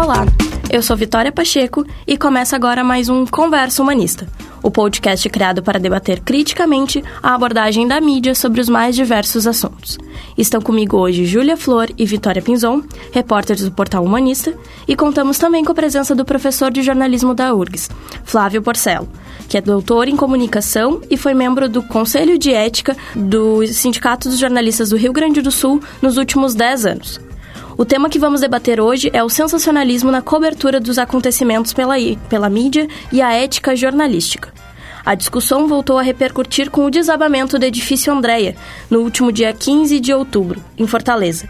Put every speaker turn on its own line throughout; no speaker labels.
Olá, eu sou Vitória Pacheco e começa agora mais um Conversa Humanista, o podcast criado para debater criticamente a abordagem da mídia sobre os mais diversos assuntos. Estão comigo hoje Júlia Flor e Vitória Pinzon, repórteres do Portal Humanista, e contamos também com a presença do professor de jornalismo da URGS, Flávio Porcelo, que é doutor em comunicação e foi membro do Conselho de Ética do Sindicato dos Jornalistas do Rio Grande do Sul nos últimos 10 anos. O tema que vamos debater hoje é o sensacionalismo na cobertura dos acontecimentos pela, pela mídia e a ética jornalística. A discussão voltou a repercutir com o desabamento do edifício Andréia, no último dia 15 de outubro, em Fortaleza.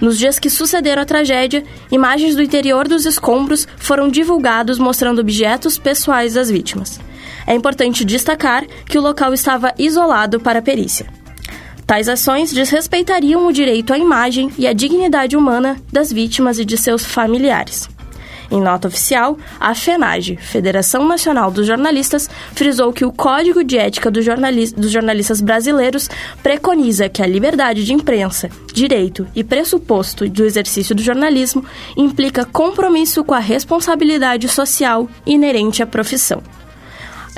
Nos dias que sucederam a tragédia, imagens do interior dos escombros foram divulgados mostrando objetos pessoais das vítimas. É importante destacar que o local estava isolado para a perícia. Tais ações desrespeitariam o direito à imagem e à dignidade humana das vítimas e de seus familiares. Em nota oficial, a FENAGE, Federação Nacional dos Jornalistas, frisou que o Código de Ética dos, dos Jornalistas Brasileiros preconiza que a liberdade de imprensa, direito e pressuposto do exercício do jornalismo implica compromisso com a responsabilidade social inerente à profissão.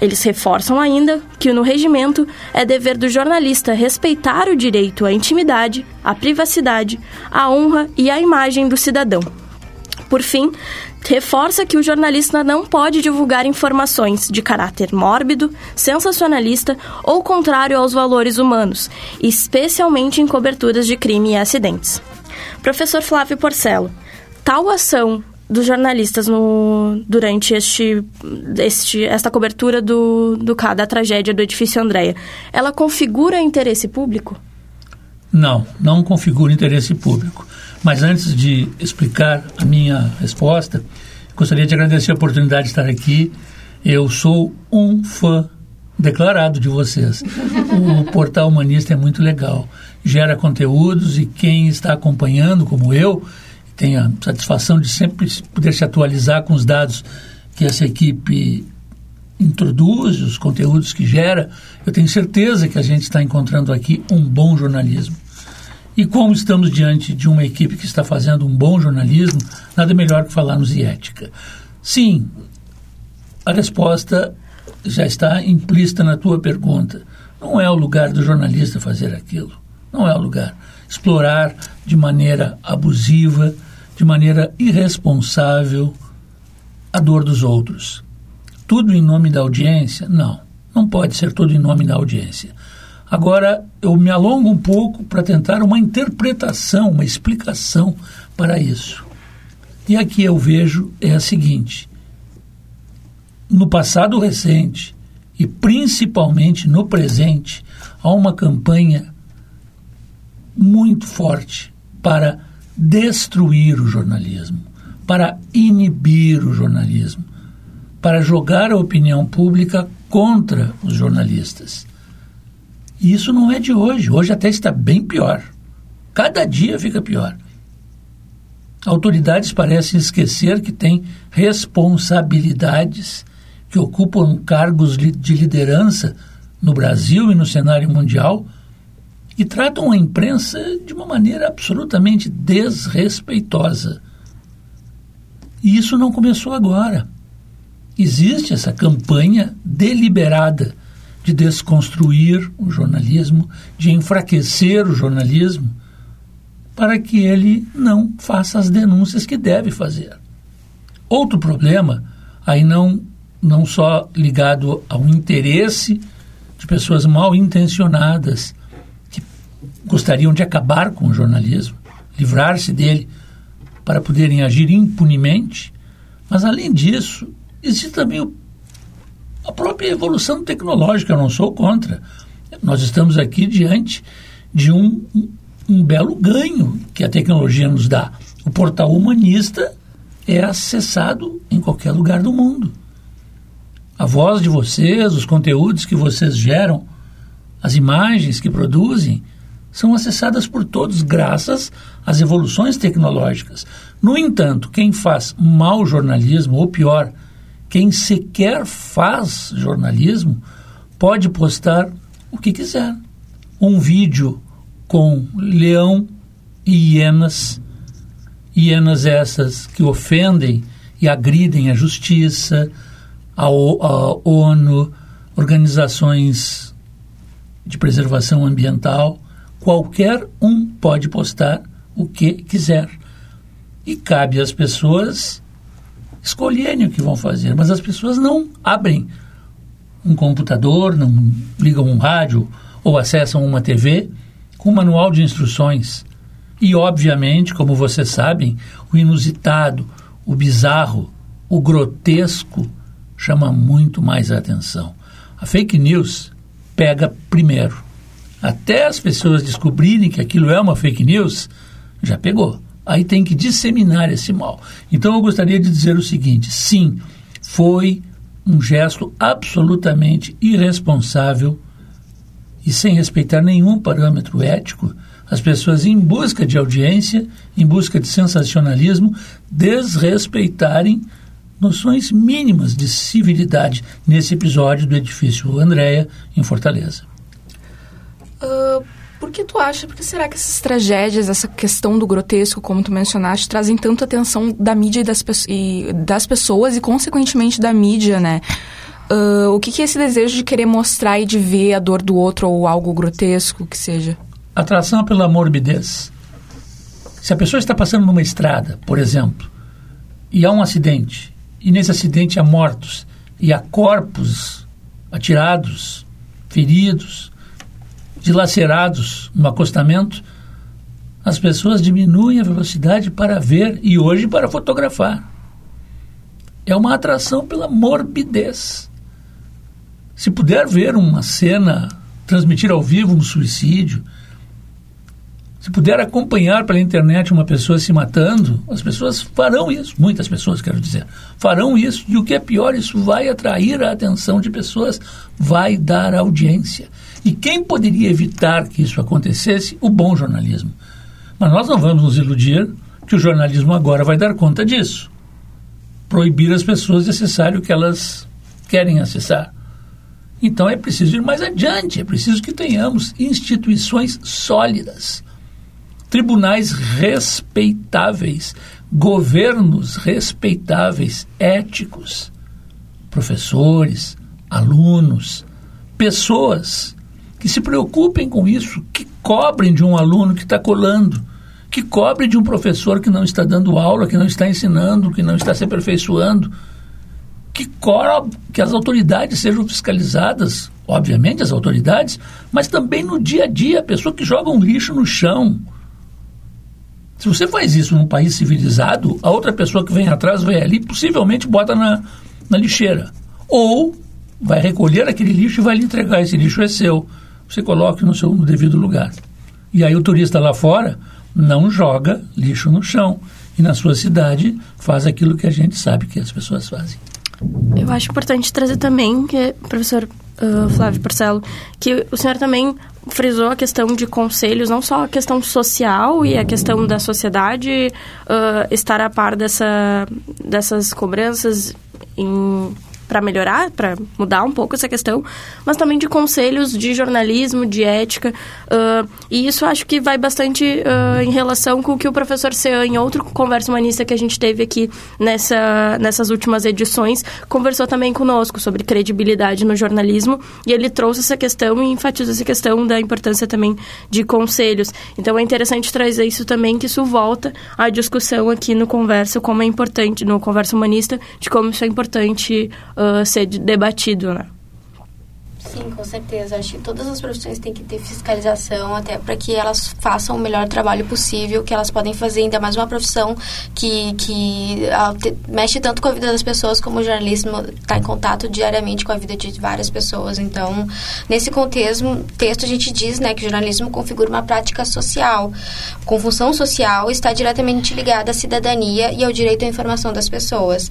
Eles reforçam ainda que no regimento é dever do jornalista respeitar o direito à intimidade, à privacidade, à honra e à imagem do cidadão. Por fim, reforça que o jornalista não pode divulgar informações de caráter mórbido, sensacionalista ou contrário aos valores humanos, especialmente em coberturas de crime e acidentes. Professor Flávio Porcelo, tal ação dos jornalistas no, durante este, este, esta cobertura do, do da tragédia do edifício Andréia, ela configura interesse público?
Não, não configura interesse público. Mas antes de explicar a minha resposta, gostaria de agradecer a oportunidade de estar aqui. Eu sou um fã declarado de vocês. O Portal Humanista é muito legal. Gera conteúdos e quem está acompanhando, como eu, tem a satisfação de sempre poder se atualizar com os dados que essa equipe introduz, os conteúdos que gera. Eu tenho certeza que a gente está encontrando aqui um bom jornalismo. E como estamos diante de uma equipe que está fazendo um bom jornalismo, nada melhor que falarmos de ética. Sim, a resposta já está implícita na tua pergunta. Não é o lugar do jornalista fazer aquilo. Não é o lugar. Explorar de maneira abusiva, de maneira irresponsável a dor dos outros. Tudo em nome da audiência? Não, não pode ser tudo em nome da audiência. Agora, eu me alongo um pouco para tentar uma interpretação, uma explicação para isso. E aqui eu vejo é a seguinte: no passado recente e principalmente no presente, há uma campanha muito forte para destruir o jornalismo, para inibir o jornalismo, para jogar a opinião pública contra os jornalistas. E isso não é de hoje. Hoje até está bem pior. Cada dia fica pior. Autoridades parecem esquecer que têm responsabilidades, que ocupam cargos de liderança no Brasil e no cenário mundial e tratam a imprensa de uma maneira absolutamente desrespeitosa. E isso não começou agora. Existe essa campanha deliberada de desconstruir o jornalismo, de enfraquecer o jornalismo, para que ele não faça as denúncias que deve fazer. Outro problema, aí não, não só ligado ao interesse de pessoas mal intencionadas gostariam de acabar com o jornalismo, livrar-se dele para poderem agir impunemente. Mas, além disso, existe também a própria evolução tecnológica, eu não sou contra. Nós estamos aqui diante de um, um belo ganho que a tecnologia nos dá. O portal humanista é acessado em qualquer lugar do mundo. A voz de vocês, os conteúdos que vocês geram, as imagens que produzem, são acessadas por todos graças às evoluções tecnológicas. No entanto, quem faz mau jornalismo, ou pior, quem sequer faz jornalismo, pode postar o que quiser. Um vídeo com leão e hienas hienas essas que ofendem e agridem a justiça, a, a ONU, organizações de preservação ambiental, qualquer um pode postar o que quiser. E cabe às pessoas escolherem o que vão fazer, mas as pessoas não abrem um computador, não ligam um rádio ou acessam uma TV com um manual de instruções. E, obviamente, como vocês sabem, o inusitado, o bizarro, o grotesco chama muito mais atenção. A fake news pega primeiro. Até as pessoas descobrirem que aquilo é uma fake news, já pegou. Aí tem que disseminar esse mal. Então eu gostaria de dizer o seguinte: sim, foi um gesto absolutamente irresponsável e sem respeitar nenhum parâmetro ético, as pessoas em busca de audiência, em busca de sensacionalismo, desrespeitarem noções mínimas de civilidade nesse episódio do edifício Andréia, em Fortaleza.
Uh, por que tu acha, por que será que essas tragédias, essa questão do grotesco, como tu mencionaste, trazem tanta atenção da mídia e das, e das pessoas e, consequentemente, da mídia, né? Uh, o que, que é esse desejo de querer mostrar e de ver a dor do outro ou algo grotesco que seja?
Atração pela morbidez. Se a pessoa está passando numa estrada, por exemplo, e há um acidente, e nesse acidente há mortos, e há corpos atirados, feridos, dilacerados no acostamento, as pessoas diminuem a velocidade para ver e hoje para fotografar. É uma atração pela morbidez. Se puder ver uma cena, transmitir ao vivo um suicídio, se puder acompanhar pela internet uma pessoa se matando, as pessoas farão isso, muitas pessoas, quero dizer, farão isso, e o que é pior, isso vai atrair a atenção de pessoas, vai dar audiência. E quem poderia evitar que isso acontecesse? O bom jornalismo. Mas nós não vamos nos iludir que o jornalismo agora vai dar conta disso. Proibir as pessoas de acessar o que elas querem acessar. Então é preciso ir mais adiante, é preciso que tenhamos instituições sólidas, tribunais respeitáveis, governos respeitáveis, éticos, professores, alunos, pessoas que se preocupem com isso, que cobrem de um aluno que está colando, que cobrem de um professor que não está dando aula, que não está ensinando, que não está se aperfeiçoando, que, cobre, que as autoridades sejam fiscalizadas, obviamente as autoridades, mas também no dia a dia, a pessoa que joga um lixo no chão. Se você faz isso num país civilizado, a outra pessoa que vem atrás vai ali possivelmente bota na, na lixeira. Ou vai recolher aquele lixo e vai lhe entregar. Esse lixo é seu você coloque no seu no devido lugar. E aí o turista lá fora não joga lixo no chão. E na sua cidade faz aquilo que a gente sabe que as pessoas fazem.
Eu acho importante trazer também, que, professor uh, Flávio Porcelo, que o senhor também frisou a questão de conselhos, não só a questão social e a questão da sociedade uh, estar a par dessa, dessas cobranças em para melhorar, para mudar um pouco essa questão, mas também de conselhos de jornalismo, de ética. Uh, e isso acho que vai bastante uh, em relação com o que o professor Sean, em outro conversa humanista que a gente teve aqui nessa, nessas últimas edições, conversou também conosco sobre credibilidade no jornalismo e ele trouxe essa questão e enfatizou essa questão da importância também de conselhos. Então é interessante trazer isso também, que isso volta à discussão aqui no Conversa, como é importante, no Conversa Humanista, de como isso é importante uh, ser debatido, né?
Sim, com certeza. Acho que todas as profissões têm que ter fiscalização, até para que elas façam o melhor trabalho possível que elas podem fazer, ainda mais uma profissão que, que te, mexe tanto com a vida das pessoas, como o jornalismo está em contato diariamente com a vida de várias pessoas. Então, nesse contexto, texto a gente diz né, que o jornalismo configura uma prática social. Com função social, está diretamente ligada à cidadania e ao direito à informação das pessoas.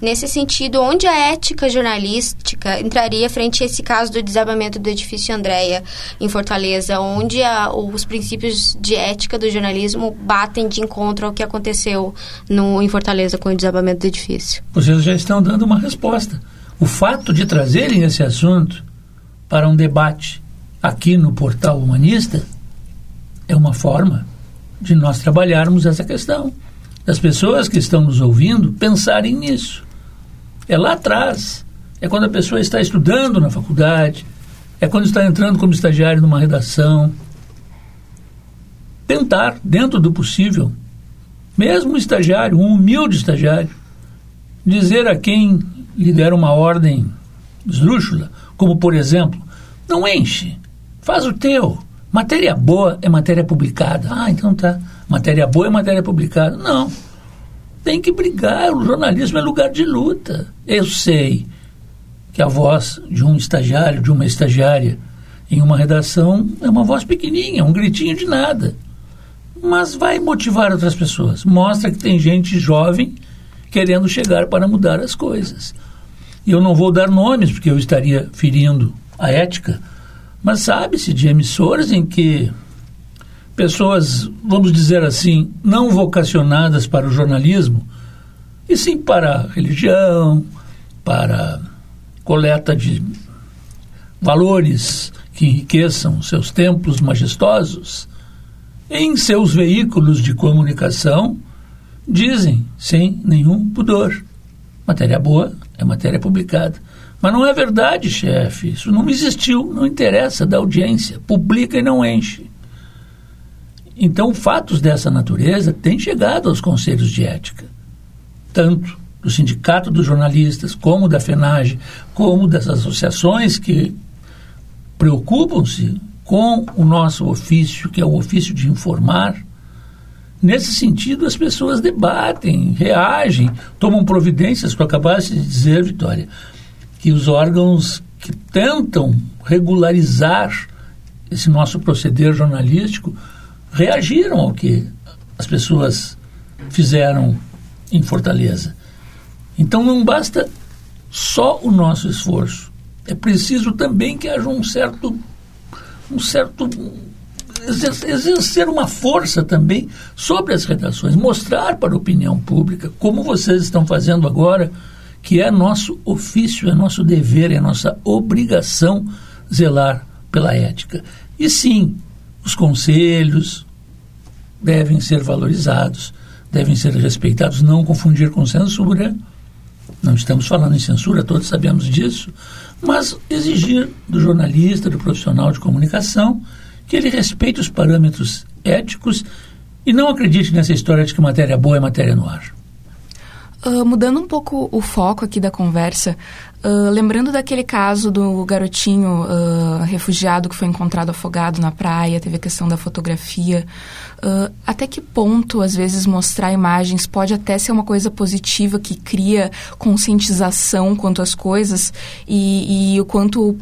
Nesse sentido, onde a ética jornalística entraria frente a esse caso do do desabamento do edifício Andréia, em Fortaleza, onde a, os princípios de ética do jornalismo batem de encontro ao que aconteceu no, em Fortaleza com o desabamento do edifício.
Vocês já estão dando uma resposta. O fato de trazerem esse assunto para um debate aqui no portal humanista é uma forma de nós trabalharmos essa questão. das pessoas que estão nos ouvindo pensarem nisso. É lá atrás. É quando a pessoa está estudando na faculdade, é quando está entrando como estagiário numa redação. Tentar, dentro do possível, mesmo um estagiário, um humilde estagiário, dizer a quem lhe der uma ordem esdrúxula, como por exemplo, não enche, faz o teu. Matéria boa é matéria publicada. Ah, então tá. Matéria boa é matéria publicada. Não. Tem que brigar. O jornalismo é lugar de luta. Eu sei que a voz de um estagiário, de uma estagiária em uma redação é uma voz pequenininha, um gritinho de nada. Mas vai motivar outras pessoas. Mostra que tem gente jovem querendo chegar para mudar as coisas. E eu não vou dar nomes, porque eu estaria ferindo a ética, mas sabe-se de emissoras em que pessoas, vamos dizer assim, não vocacionadas para o jornalismo, e sim para a religião, para coleta de valores que enriqueçam seus templos majestosos, em seus veículos de comunicação, dizem sem nenhum pudor: matéria boa é matéria publicada. Mas não é verdade, chefe. Isso não existiu, não interessa da audiência. Publica e não enche. Então, fatos dessa natureza têm chegado aos conselhos de ética, tanto do Sindicato dos Jornalistas, como da FENAGE, como das associações que preocupam-se com o nosso ofício, que é o ofício de informar. Nesse sentido, as pessoas debatem, reagem, tomam providências. Tu acabaste de dizer, Vitória, que os órgãos que tentam regularizar esse nosso proceder jornalístico reagiram ao que as pessoas fizeram em Fortaleza. Então não basta só o nosso esforço. É preciso também que haja um certo um certo exercer uma força também sobre as redações, mostrar para a opinião pública, como vocês estão fazendo agora, que é nosso ofício, é nosso dever, é nossa obrigação zelar pela ética. E sim, os conselhos devem ser valorizados, devem ser respeitados, não confundir com censura. Não estamos falando em censura, todos sabemos disso, mas exigir do jornalista, do profissional de comunicação, que ele respeite os parâmetros éticos e não acredite nessa história de que matéria boa é matéria no ar.
Uh, mudando um pouco o foco aqui da conversa, uh, lembrando daquele caso do garotinho uh, refugiado que foi encontrado afogado na praia, teve a questão da fotografia. até que ponto, às vezes, mostrar imagens pode até ser uma coisa positiva que cria conscientização quanto às coisas e, e o quanto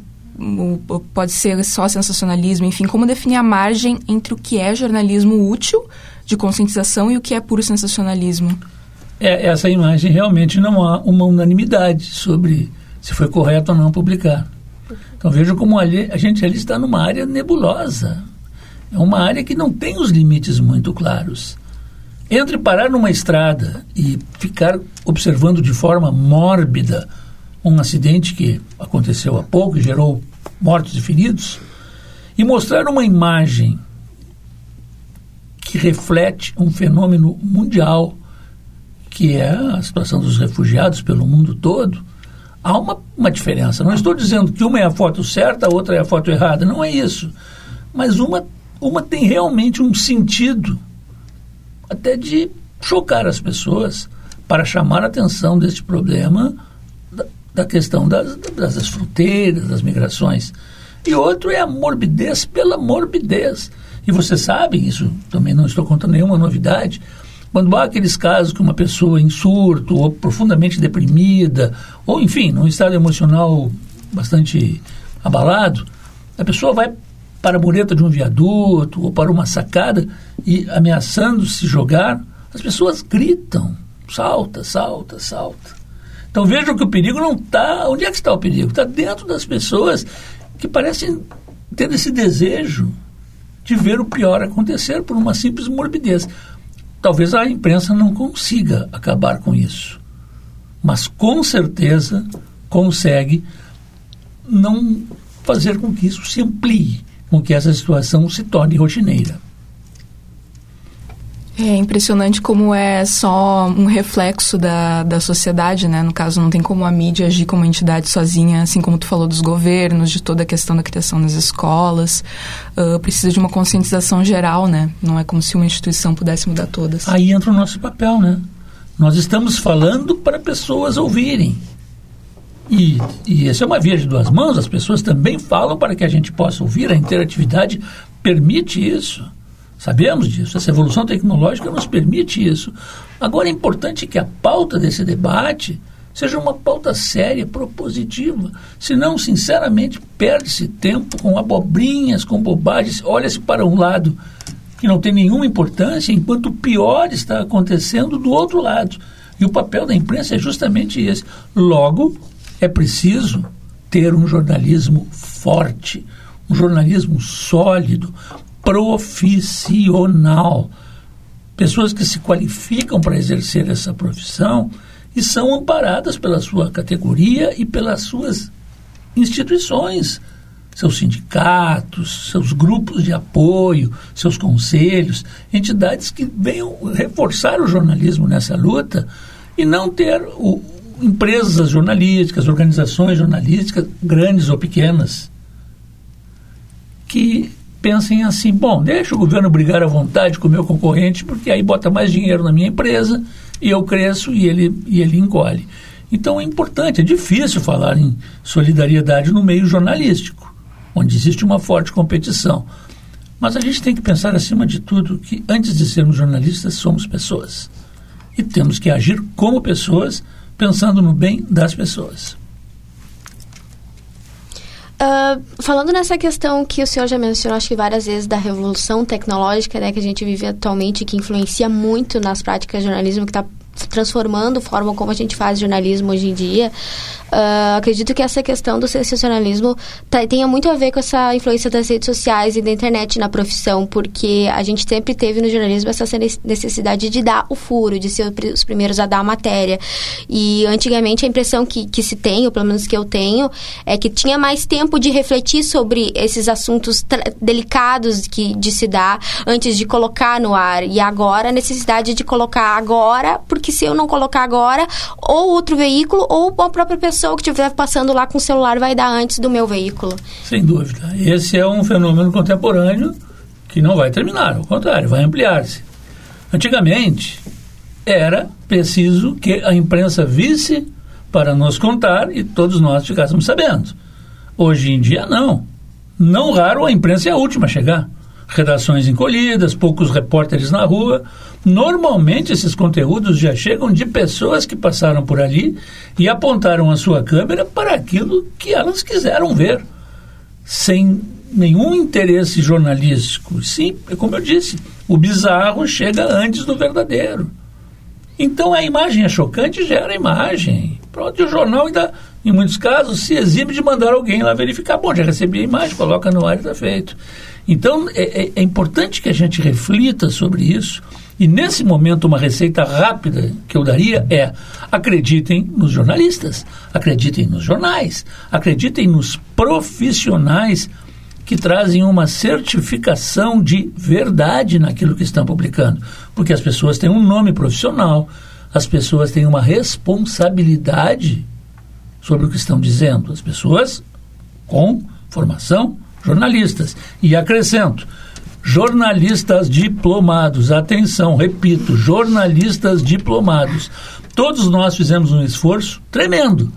pode ser só sensacionalismo, enfim, como definir a margem entre o que é jornalismo útil de conscientização e o que é puro sensacionalismo?
É, essa imagem realmente não há uma unanimidade sobre se foi correto ou não publicar. Então veja como ali, a gente ali está numa área nebulosa. É uma área que não tem os limites muito claros. Entre parar numa estrada e ficar observando de forma mórbida um acidente que aconteceu há pouco e gerou mortos e feridos, e mostrar uma imagem que reflete um fenômeno mundial que é a situação dos refugiados pelo mundo todo, há uma, uma diferença. Não estou dizendo que uma é a foto certa, a outra é a foto errada. Não é isso. Mas uma, uma tem realmente um sentido até de chocar as pessoas para chamar a atenção deste problema da, da questão das, das fronteiras, das migrações. E outro é a morbidez pela morbidez. E você sabe, isso também não estou contando nenhuma novidade, quando há aqueles casos que uma pessoa em surto ou profundamente deprimida, ou enfim, num estado emocional bastante abalado, a pessoa vai para a mureta de um viaduto ou para uma sacada e ameaçando se jogar, as pessoas gritam, salta, salta, salta. Então vejam que o perigo não está. Onde é que está o perigo? Está dentro das pessoas que parecem ter esse desejo de ver o pior acontecer por uma simples morbidez. Talvez a imprensa não consiga acabar com isso, mas com certeza consegue não fazer com que isso se amplie, com que essa situação se torne rotineira.
É impressionante como é só um reflexo da, da sociedade, né? No caso, não tem como a mídia agir como entidade sozinha, assim como tu falou dos governos, de toda a questão da criação nas escolas. Uh, precisa de uma conscientização geral, né? Não é como se uma instituição pudesse mudar todas.
Aí entra o nosso papel, né? Nós estamos falando para pessoas ouvirem. E, e essa é uma via de duas mãos, as pessoas também falam para que a gente possa ouvir, a interatividade permite isso. Sabemos disso, essa evolução tecnológica nos permite isso. Agora é importante que a pauta desse debate seja uma pauta séria, propositiva. Senão, sinceramente, perde-se tempo com abobrinhas, com bobagens. Olha-se para um lado que não tem nenhuma importância, enquanto o pior está acontecendo do outro lado. E o papel da imprensa é justamente esse. Logo, é preciso ter um jornalismo forte, um jornalismo sólido, profissional. Pessoas que se qualificam para exercer essa profissão e são amparadas pela sua categoria e pelas suas instituições, seus sindicatos, seus grupos de apoio, seus conselhos, entidades que venham reforçar o jornalismo nessa luta e não ter o, empresas jornalísticas, organizações jornalísticas, grandes ou pequenas, que pensem assim: bom, deixa o governo brigar à vontade com o meu concorrente, porque aí bota mais dinheiro na minha empresa e eu cresço e ele, e ele engole. Então é importante, é difícil falar em solidariedade no meio jornalístico, onde existe uma forte competição. Mas a gente tem que pensar, acima de tudo, que antes de sermos jornalistas, somos pessoas. E temos que agir como pessoas, pensando no bem das pessoas.
Uh, falando nessa questão que o senhor já mencionou, acho que várias vezes, da revolução tecnológica né, que a gente vive atualmente, que influencia muito nas práticas de jornalismo, que está transformando a forma como a gente faz jornalismo hoje em dia. Uh, acredito que essa questão do sensacionalismo tá, tenha muito a ver com essa influência das redes sociais e da internet na profissão, porque a gente sempre teve no jornalismo essa necessidade de dar o furo, de ser os primeiros a dar a matéria. E antigamente a impressão que, que se tem, ou pelo menos que eu tenho, é que tinha mais tempo de refletir sobre esses assuntos delicados que, de se dar antes de colocar no ar. E agora a necessidade de colocar agora, porque se eu não colocar agora, ou outro veículo, ou a própria pessoa que estiver passando lá com o celular vai dar antes do meu veículo.
Sem dúvida. Esse é um fenômeno contemporâneo que não vai terminar, ao contrário, vai ampliar-se. Antigamente, era preciso que a imprensa visse para nos contar e todos nós ficássemos sabendo. Hoje em dia, não. Não raro a imprensa é a última a chegar. Redações encolhidas, poucos repórteres na rua, Normalmente esses conteúdos já chegam de pessoas que passaram por ali e apontaram a sua câmera para aquilo que elas quiseram ver, sem nenhum interesse jornalístico. Sim, é como eu disse, o bizarro chega antes do verdadeiro. Então a imagem é chocante, gera imagem. Pronto, e o jornal ainda, em muitos casos, se exibe de mandar alguém lá verificar. Bom, já recebi a imagem, coloca no ar e está feito. Então é, é, é importante que a gente reflita sobre isso e nesse momento, uma receita rápida que eu daria é: acreditem nos jornalistas, acreditem nos jornais, acreditem nos profissionais que trazem uma certificação de verdade naquilo que estão publicando. Porque as pessoas têm um nome profissional, as pessoas têm uma responsabilidade sobre o que estão dizendo. As pessoas com formação, jornalistas. E acrescento jornalistas diplomados. Atenção, repito, jornalistas diplomados. Todos nós fizemos um esforço tremendo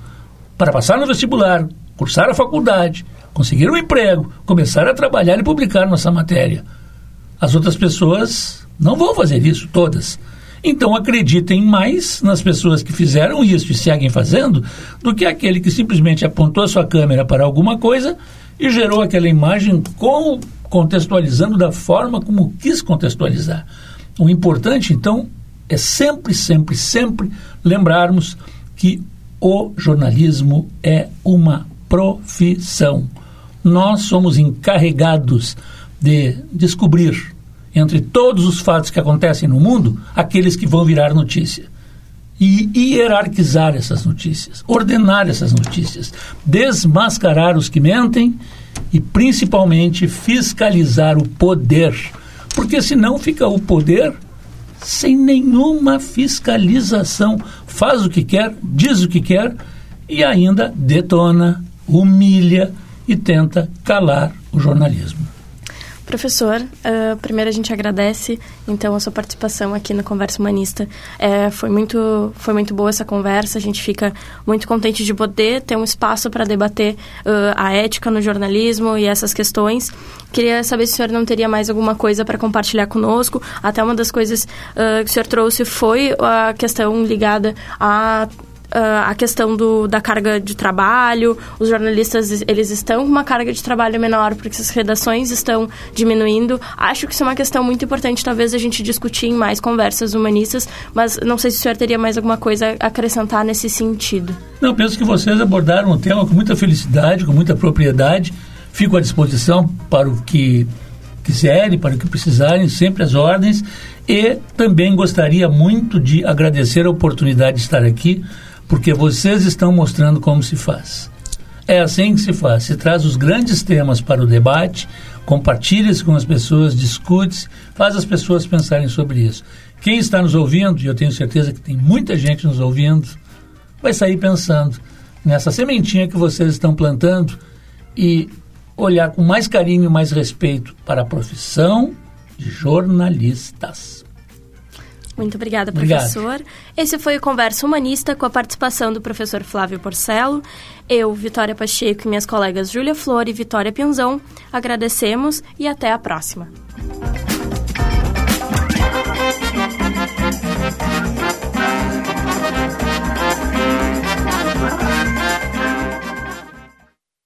para passar no vestibular, cursar a faculdade, conseguir um emprego, começar a trabalhar e publicar nossa matéria. As outras pessoas não vão fazer isso, todas. Então acreditem mais nas pessoas que fizeram isso e seguem fazendo do que aquele que simplesmente apontou a sua câmera para alguma coisa e gerou aquela imagem com contextualizando da forma como quis contextualizar. O importante, então, é sempre, sempre, sempre lembrarmos que o jornalismo é uma profissão. Nós somos encarregados de descobrir, entre todos os fatos que acontecem no mundo, aqueles que vão virar notícia. E hierarquizar essas notícias, ordenar essas notícias, desmascarar os que mentem e principalmente fiscalizar o poder, porque senão fica o poder sem nenhuma fiscalização. Faz o que quer, diz o que quer e ainda detona, humilha e tenta calar o jornalismo.
Professor, uh, primeiro a gente agradece então a sua participação aqui no Conversa Humanista. É, foi muito foi muito boa essa conversa. A gente fica muito contente de poder ter um espaço para debater uh, a ética no jornalismo e essas questões. Queria saber se o senhor não teria mais alguma coisa para compartilhar conosco. Até uma das coisas uh, que o senhor trouxe foi a questão ligada a uh, a questão do, da carga de trabalho. Os jornalistas, eles estão com uma carga de trabalho menor porque as redações estão diminuindo. Acho que isso é uma questão muito importante, talvez a gente discutir em mais conversas humanistas, mas não sei se o senhor teria mais alguma coisa a acrescentar nesse sentido.
Não, penso que vocês abordaram o tema com muita felicidade, com muita propriedade. Fico à disposição para o que quiserem, para o que precisarem, sempre as ordens. E também gostaria muito de agradecer a oportunidade de estar aqui porque vocês estão mostrando como se faz. É assim que se faz. Se traz os grandes temas para o debate, compartilha-se com as pessoas, discute-se, faz as pessoas pensarem sobre isso. Quem está nos ouvindo, e eu tenho certeza que tem muita gente nos ouvindo, vai sair pensando nessa sementinha que vocês estão plantando e olhar com mais carinho e mais respeito para a profissão de jornalistas.
Muito obrigada, professor. Obrigado. Esse foi o Conversa Humanista com a participação do professor Flávio Porcelo. Eu, Vitória Pacheco e minhas colegas Júlia Flor e Vitória Pinzão agradecemos e até a próxima.